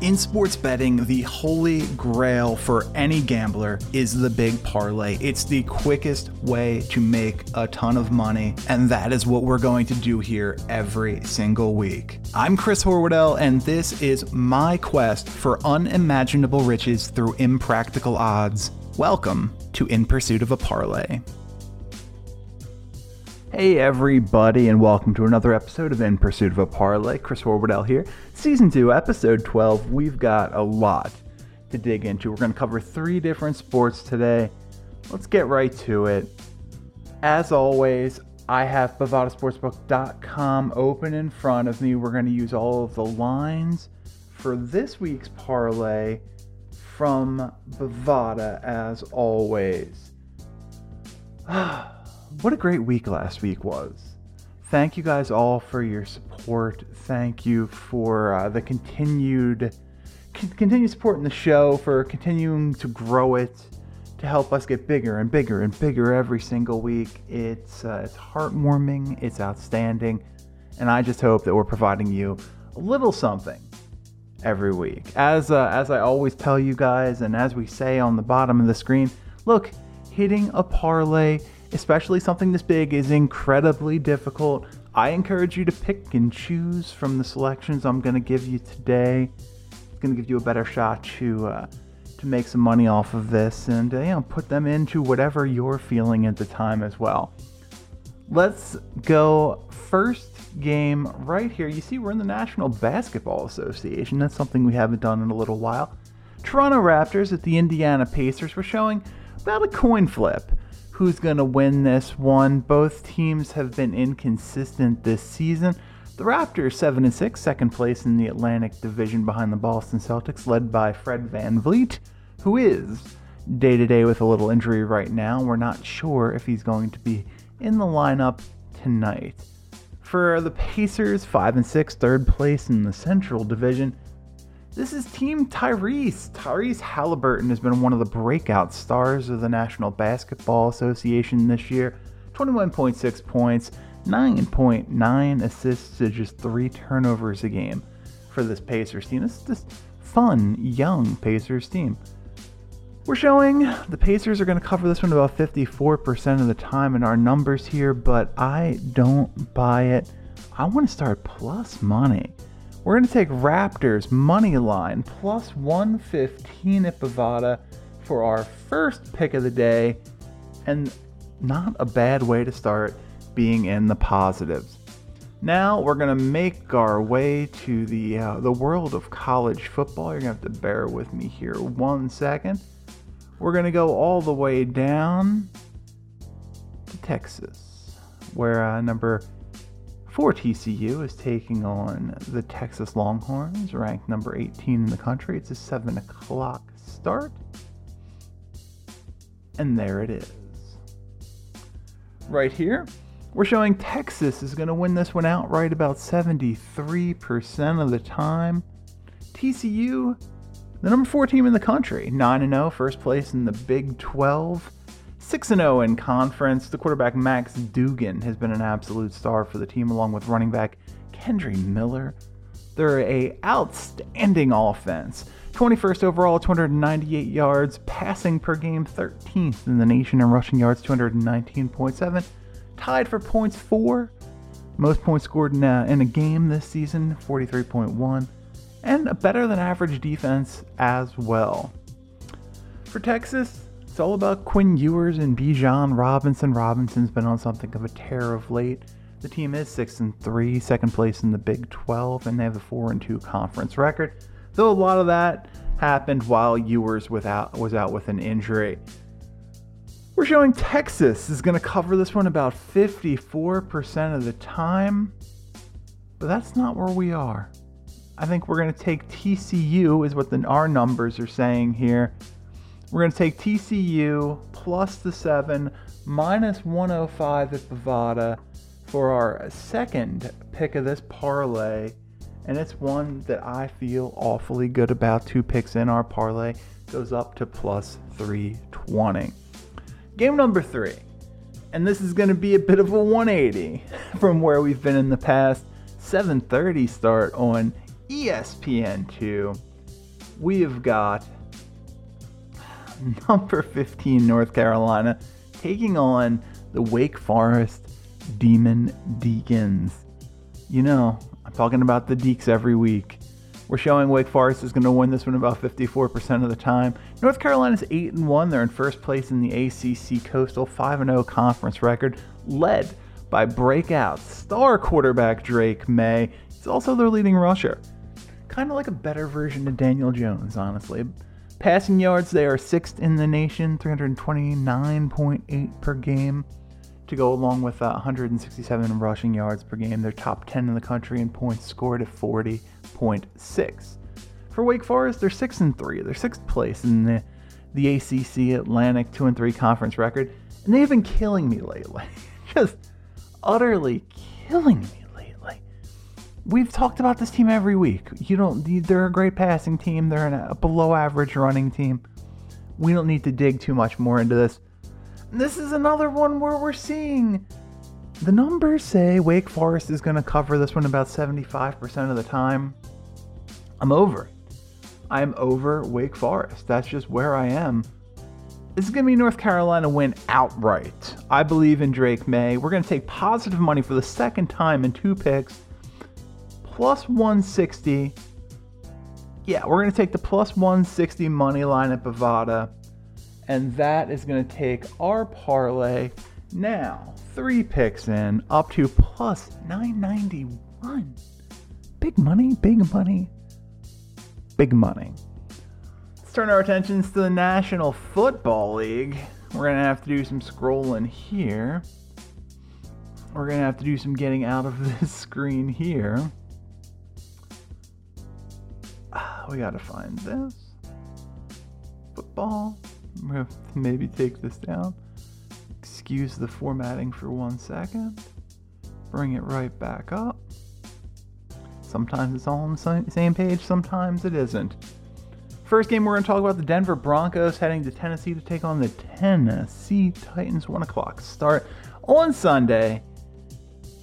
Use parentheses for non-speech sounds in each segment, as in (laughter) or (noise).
In sports betting, the holy grail for any gambler is the big parlay. It's the quickest way to make a ton of money, and that is what we're going to do here every single week. I'm Chris Horwedel, and this is my quest for unimaginable riches through impractical odds. Welcome to In Pursuit of a Parlay. Hey everybody, and welcome to another episode of In Pursuit of a Parlay. Chris Horwedel here. Season 2, Episode 12. We've got a lot to dig into. We're going to cover three different sports today. Let's get right to it. As always, I have BovadaSportsbook.com open in front of me. We're going to use all of the lines for this week's parlay from Bovada, as always. (sighs) what a great week last week was. Thank you guys all for your support. Thank you for uh, the continued c- continued support in the show, for continuing to grow it, to help us get bigger and bigger and bigger every single week. It's uh, it's heartwarming. It's outstanding, and I just hope that we're providing you a little something every week. As uh, as I always tell you guys, and as we say on the bottom of the screen, look, hitting a parlay especially something this big, is incredibly difficult. I encourage you to pick and choose from the selections I'm going to give you today. It's going to give you a better shot to uh, to make some money off of this, and uh, you know put them into whatever you're feeling at the time as well. Let's go first game right here. You see, we're in the National Basketball Association. That's something we haven't done in a little while. Toronto Raptors at the Indiana Pacers. We're showing about a coin flip who's going to win this one. Both teams have been inconsistent this season. The Raptors 7 and 6, second place in the Atlantic Division behind the Boston Celtics, led by Fred Van VanVleet, who is day to day with a little injury right now. We're not sure if he's going to be in the lineup tonight. For the Pacers, 5 and 6, third place in the Central Division. This is Team Tyrese. Tyrese Haliburton has been one of the breakout stars of the National Basketball Association this year. 21.6 points, 9.9 assists to just three turnovers a game for this Pacers team. This is just fun, young Pacers team. We're showing the Pacers are going to cover this one about 54% of the time in our numbers here, but I don't buy it. I want to start plus money. We're going to take Raptors money line plus 115 at Bovada for our first pick of the day, and not a bad way to start being in the positives. Now we're going to make our way to the uh, the world of college football. You're going to have to bear with me here one second. We're going to go all the way down to Texas, where uh, number for TCU is taking on the Texas Longhorns, ranked number 18 in the country. It's a 7 o'clock start. And there it is. Right here, we're showing Texas is going to win this one outright about 73% of the time. TCU, the number 4 team in the country, 9 0, first place in the Big 12. 6 0 in conference. The quarterback Max Duggan has been an absolute star for the team, along with running back Kendre Miller. They're a outstanding offense. 21st overall, 298 yards, passing per game, 13th in the nation, in rushing yards, 219.7. Tied for points, four. Most points scored in a, in a game this season, 43.1. And a better than average defense as well. For Texas, it's all about Quinn Ewers and Bijan Robinson. Robinson's been on something of a tear of late. The team is six and three, second place in the Big 12, and they have a four and two conference record. Though a lot of that happened while Ewers without was out with an injury. We're showing Texas is going to cover this one about 54% of the time, but that's not where we are. I think we're going to take TCU, is what the, our numbers are saying here, we're going to take TCU plus the 7 minus 105 at Bovada for our second pick of this parlay. And it's one that I feel awfully good about. Two picks in our parlay goes up to plus 320. Game number three. And this is going to be a bit of a 180 (laughs) from where we've been in the past. 7:30 start on ESPN2. we have got (laughs) number 15 North Carolina taking on the Wake Forest Demon Deacons. You know, I'm talking about the Deeks every week. We're showing Wake Forest is going to win this one about 54% of the time. North Carolina's 8 and 1. They're in first place in the ACC Coastal 5 0 conference record, led by breakout star quarterback Drake Maye. He's also their leading rusher. Kind of like a better version of Daniel Jones, honestly. Passing yards, they are sixth in the nation, 329.8 per game, to go along with uh, 167 rushing yards per game. They're top 10 in the country in points scored at 40.6. For Wake Forest, they're six and three. They're sixth place in the the ACC Atlantic two and three conference record, and they've been killing me lately. (laughs) Just utterly killing me. We've talked about this team every week. You don't. They're a great passing team. They're a below average running team. We don't need to dig too much more into this. This is another one where we're seeing the numbers say Wake Forest is going to cover this one about 75% of the time. I'm over. I'm over Wake Forest. That's just where I am. This is going to be North Carolina win outright. I believe in Drake Maye. We're going to take positive money for the second time in two picks. Plus 160. Yeah, we're going to take the plus 160 money line at Bovada. And that is going to take our parlay now, three picks in, up to plus 991. Big money, big money, big money. Let's turn our attentions to the National Football League. We're going to have to do some scrolling here. We're going to have to do some getting out of (laughs) this screen here. We got to find this. Football. To (laughs) maybe take this down. Excuse the formatting for one second. Bring it right back up. Sometimes it's all on the same page, sometimes it isn't. First game, we're going to talk about the Denver Broncos heading to Tennessee to take on the Tennessee Titans. 1 o'clock start on Sunday.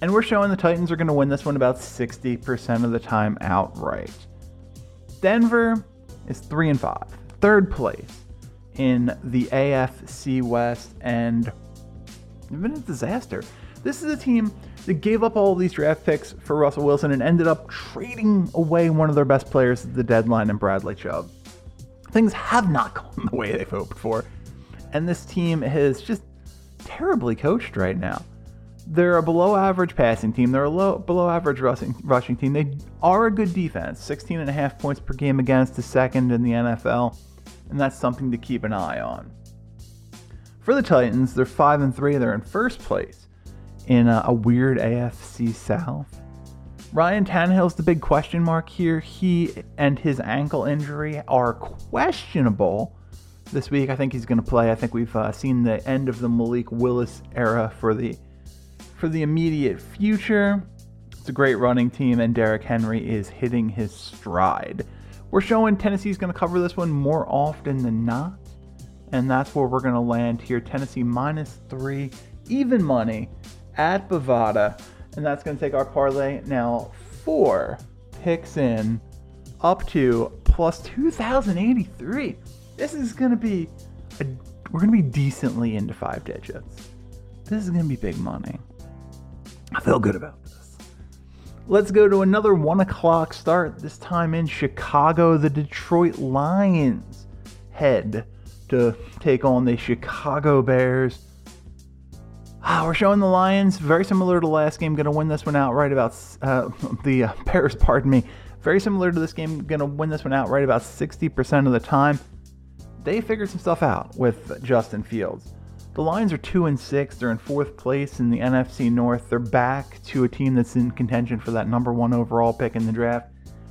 And we're showing the Titans are going to win this one about 60% of the time outright. Denver is 3 and five, third place in the AFC West, and it's been a disaster. This is a team that gave up all these draft picks for Russell Wilson and ended up trading away one of their best players at the deadline in Bradley Chubb things have not (laughs) gone the way they've hoped for. And this team is just terribly coached right now. They're a below average passing team. They're a low, below average rushing, rushing team. They are a good defense, 16 and a half points per game against the second in the NFL, and that's something to keep an eye on. For the Titans, they're 5 and 3. They're in first place in a, a weird AFC South. Ryan Tannehill's the big question mark here. He and his ankle injury are questionable this week. I think he's going to play. I think we've uh, seen the end of the Malik Willis era for the for the immediate future. It's a great running team, and Derrick Henry is hitting his stride. We're showing Tennessee's going to cover this one more often than not, and that's where we're going to land here. Tennessee minus three, even money at Bovada and that's going to take our parlay now four picks in up to plus 2083 this is going to be a, we're going to be decently into five digits this is going to be big money i feel good about this let's go to another one o'clock start this time in chicago the detroit lions head to take on the chicago bears Ah, we're showing the Lions, very similar to last game, going to win this one outright about uh, (laughs) the uh, (laughs) Bears, pardon me. Very similar to this game, going to win this one outright about 60% of the time. They figured some stuff out with Justin Fields. The Lions are 2 and 6. They're in fourth place in the NFC North. They're back to a team that's in contention for that number one overall pick in the draft.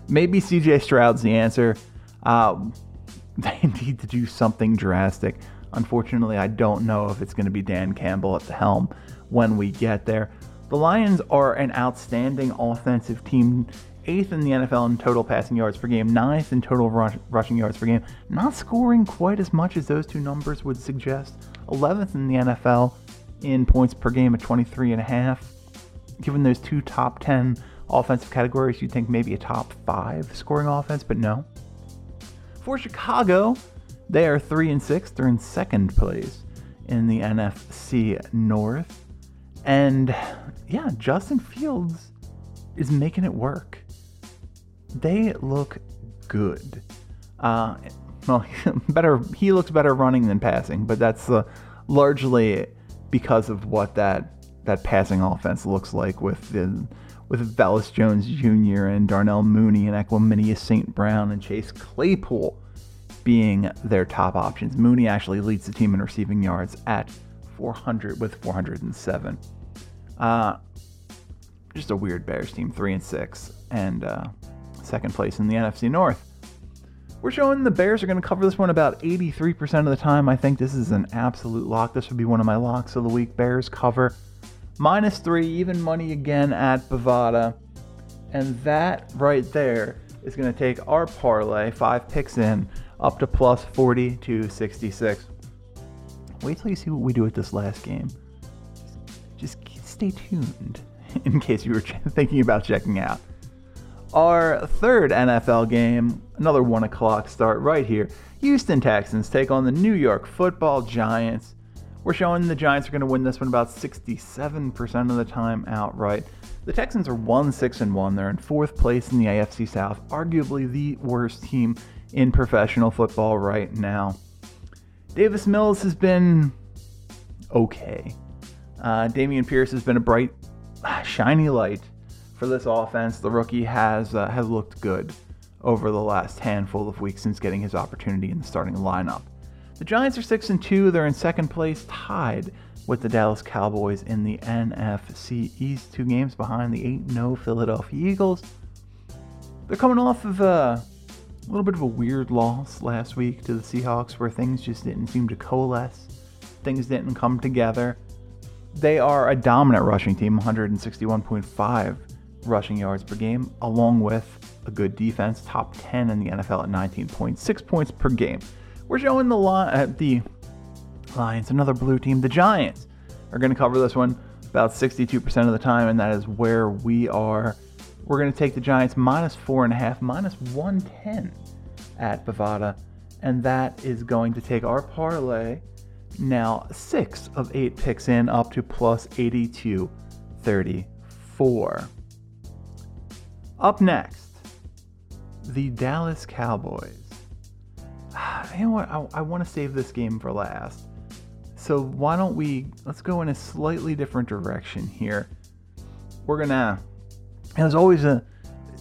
Maybe CJ Stroud's the answer. Uh, (laughs) they need to do something drastic. Unfortunately, I don't know if it's going to be Dan Campbell at the helm when we get there. The Lions are an outstanding offensive team, eighth in the NFL in total passing yards per game, ninth in total rush, rushing yards per game, not scoring quite as much as those two numbers would suggest. 11th in the NFL in points per game at 23 and a half. Given those two top 10 offensive categories, you'd think maybe a top five scoring offense, but no. For Chicago, they are 3 and 6. They're in second place in the NFC North. And yeah, Justin Fields is making it work. They look good. Uh, well, (laughs) better. He looks better running than passing, but that's uh, largely because of what that that passing offense looks like with the with Velus Jones Jr. and Darnell Mooney and Equanimeous St. Brown and Chase Claypool being their top options. Mooney actually leads the team in receiving yards at 400 with 407. Uh, just a weird Bears team, three and six, and uh, second place in the NFC North. We're showing the Bears are going to cover this one about 83% of the time. I think this is an absolute lock. This would be one of my locks of the week. Bears cover minus three, even money again at Bovada. And that right there is going to take our parlay, five picks in, up to plus 40 to 66. Wait till you see what we do with this last game. Just stay tuned (laughs) in case you were (laughs) thinking about checking out. Our third NFL game, another 1 o'clock start right here. Houston Texans take on the New York football Giants. We're showing the Giants are going to win this one about 67% of the time outright. The Texans are 1 6 and 1. They're in fourth place in the AFC South, arguably the worst team in professional football right now. Davis Mills has been okay. Uh, Dameon Pierce has been a bright, (sighs) shiny light for this offense. The rookie has uh, has looked good over the last handful of weeks since getting his opportunity in the starting lineup. The Giants are six and two. They're in second place, tied with the Dallas Cowboys in the NFC East, two games behind the 8 0 Philadelphia Eagles. They're coming off of a little bit of a weird loss last week to the Seahawks where things just didn't seem to coalesce, things didn't come together. They are a dominant rushing team, 161.5 rushing yards per game, along with a good defense, top 10 in the NFL at 19.6 points per game. We're showing the uh, the Lions, another blue team. The Giants are going to cover this one about 62% of the time, and that is where we are. We're going to take the Giants minus four and a half, minus 110 at Bovada, and that is going to take our parlay now six of eight picks in up to plus 82 34. Up next, the Dallas Cowboys. Ah, you know what? I, I want to save this game for last. So why don't we let's go in a slightly different direction here. We're gonna there's always a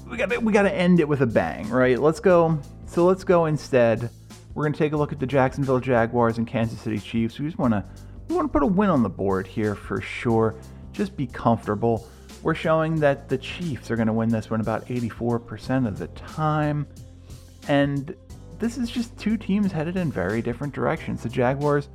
we gotta we gotta end it with a bang, right? Let's go so let's go instead. We're gonna take a look at the Jacksonville Jaguars and Kansas City Chiefs. We just wanna we wanna put a win on the board here for sure. Just be comfortable. We're showing that the Chiefs are going to win this one about 84% of the time. And this is just two teams headed in very different directions. The Jaguars,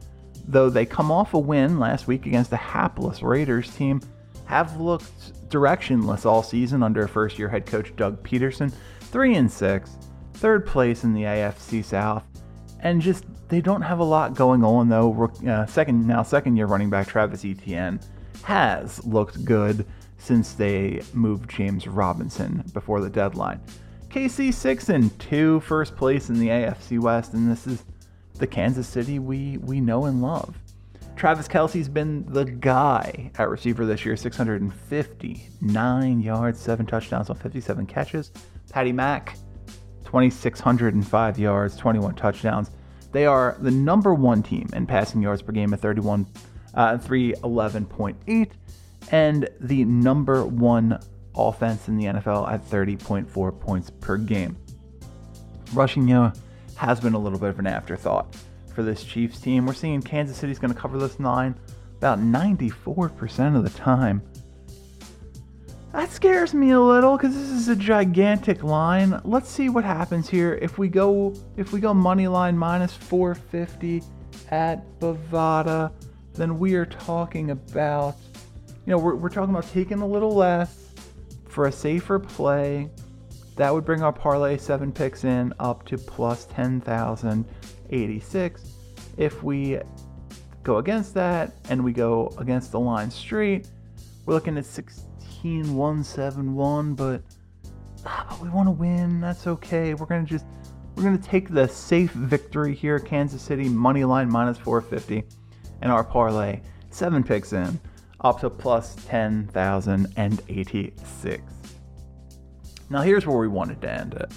though they come off a win last week against the hapless Raiders team, have looked directionless all season under first year head coach Doug Pederson. 3 and 6, third place in the AFC South. And just they don't have a lot going on though. Uh, second now second year running back Travis Etienne has looked good since they moved James Robinson before the deadline. KC 6 and 2, first place in the AFC West, and this is the Kansas City we, we know and love. Travis Kelce's been the guy at receiver this year 659 yards, 7 touchdowns on 57 catches. Patty Mack, 2,605 yards, 21 touchdowns. They are the number one team in passing yards per game at 31, uh, 311.8 and the number one offense in the NFL at 30.4 points per game. Rushing you has been a little bit of an afterthought for this Chiefs team. We're seeing Kansas City's going to cover this line about 94% of the time. That scares me a little because this is a gigantic line. Let's see what happens here. If we go if we go money line minus 450 at Bovada, then we are talking about you know, we're, we're talking about taking a little less for a safer play. That would bring our parlay seven picks in up to plus 10,086. If we go against that and we go against the line straight, we're looking at 16171, but, ah, but we want to win. That's okay. We're going to just We're going to take the safe victory here, Kansas City money line minus 450, and our parlay seven picks in, up to plus 10,086. Now here's where we wanted to end it.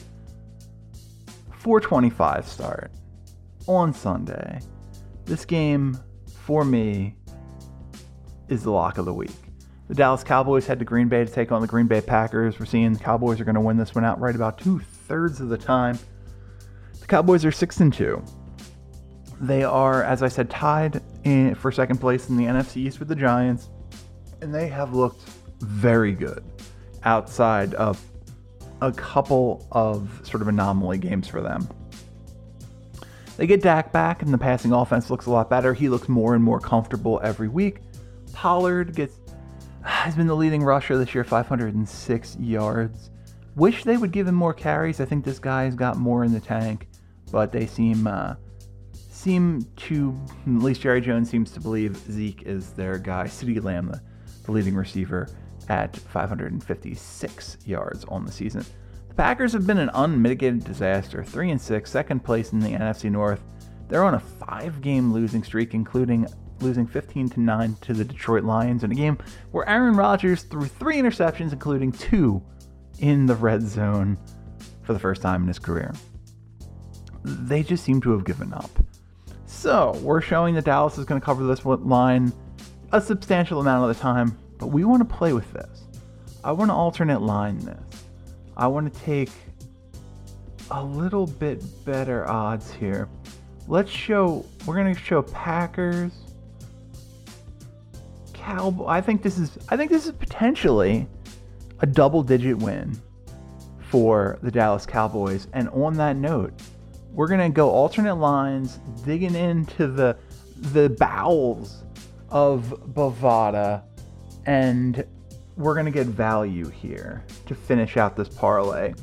425 start on Sunday. This game, for me, is the lock of the week. The Dallas Cowboys head to Green Bay to take on the Green Bay Packers. We're seeing the Cowboys are going to win this one out right about two thirds of the time. The Cowboys are six and two. They are, as I said, tied in, for second place in the NFC East with the Giants, and they have looked very good outside of a couple of sort of anomaly games for them. They get Dak back, and the passing offense looks a lot better. He looks more and more comfortable every week. Pollard gets has been the leading rusher this year, 506 yards. Wish they would give him more carries. I think this guy's got more in the tank, but they seem uh, seem to at least Jerry Jones seems to believe Zeke is their guy. CeeDee Lamb, the, the leading receiver, at 556 yards on the season. The Packers have been an unmitigated disaster, three and six, second place in the NFC North. They're on a five-game losing streak, including losing 15 to 9 to the Detroit Lions in a game where Aaron Rodgers threw three interceptions, including two in the red zone for the first time in his career. They just seem to have given up. So, we're showing that Dallas is going to cover this line a substantial amount of the time, but we want to play with this. I want to alternate line this. I want to take a little bit better odds here. Let's show, we're going to show Packers Cowboy. I think this is. I think this is potentially a double-digit win for the Dallas Cowboys. And on that note, we're gonna go alternate lines, digging into the the bowels of Bovada, and we're gonna get value here to finish out this parlay.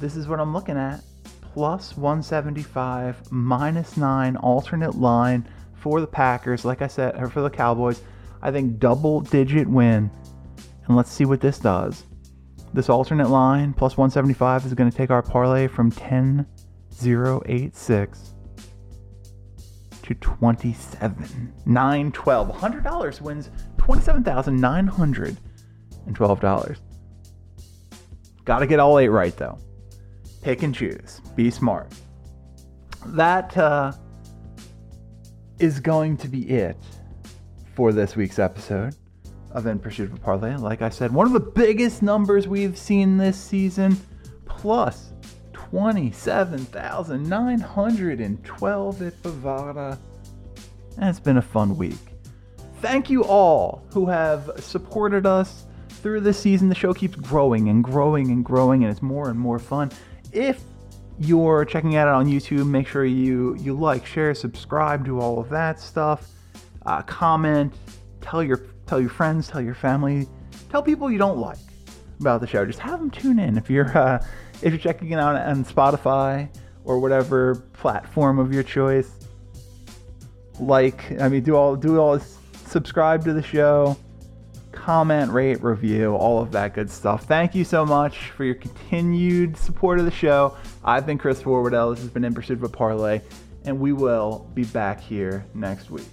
This is what I'm looking at: plus 175, minus nine alternate line for the Packers. Like I said, or for the Cowboys. I think double digit win. And let's see what this does. This alternate line plus 175 is going to take our parlay from 10,086 to 27. 912. 100 wins $27,912. Got to get all eight right though. Pick and choose. Be smart. That uh, is going to be it for this week's episode of In Pursuit of a Parlay. Like I said, one of the biggest numbers we've seen this season, plus 27,912 at Bovada. And it's been a fun week. Thank you all who have supported us through this season. The show keeps growing and growing and growing, and it's more and more fun. If you're checking out on YouTube, make sure you you like, share, subscribe, do all of that stuff uh, comment, tell your tell your friends, tell your family, tell people you don't like about the show. Just have them tune in if you're uh, if you're checking it out on Spotify or whatever platform of your choice. Like, I mean, do all do all this, subscribe to the show, comment, rate, review, all of that good stuff. Thank you so much for your continued support of the show. I've been Chris Horwedel. This has been In Pursuit of a Parlay, and we will be back here next week.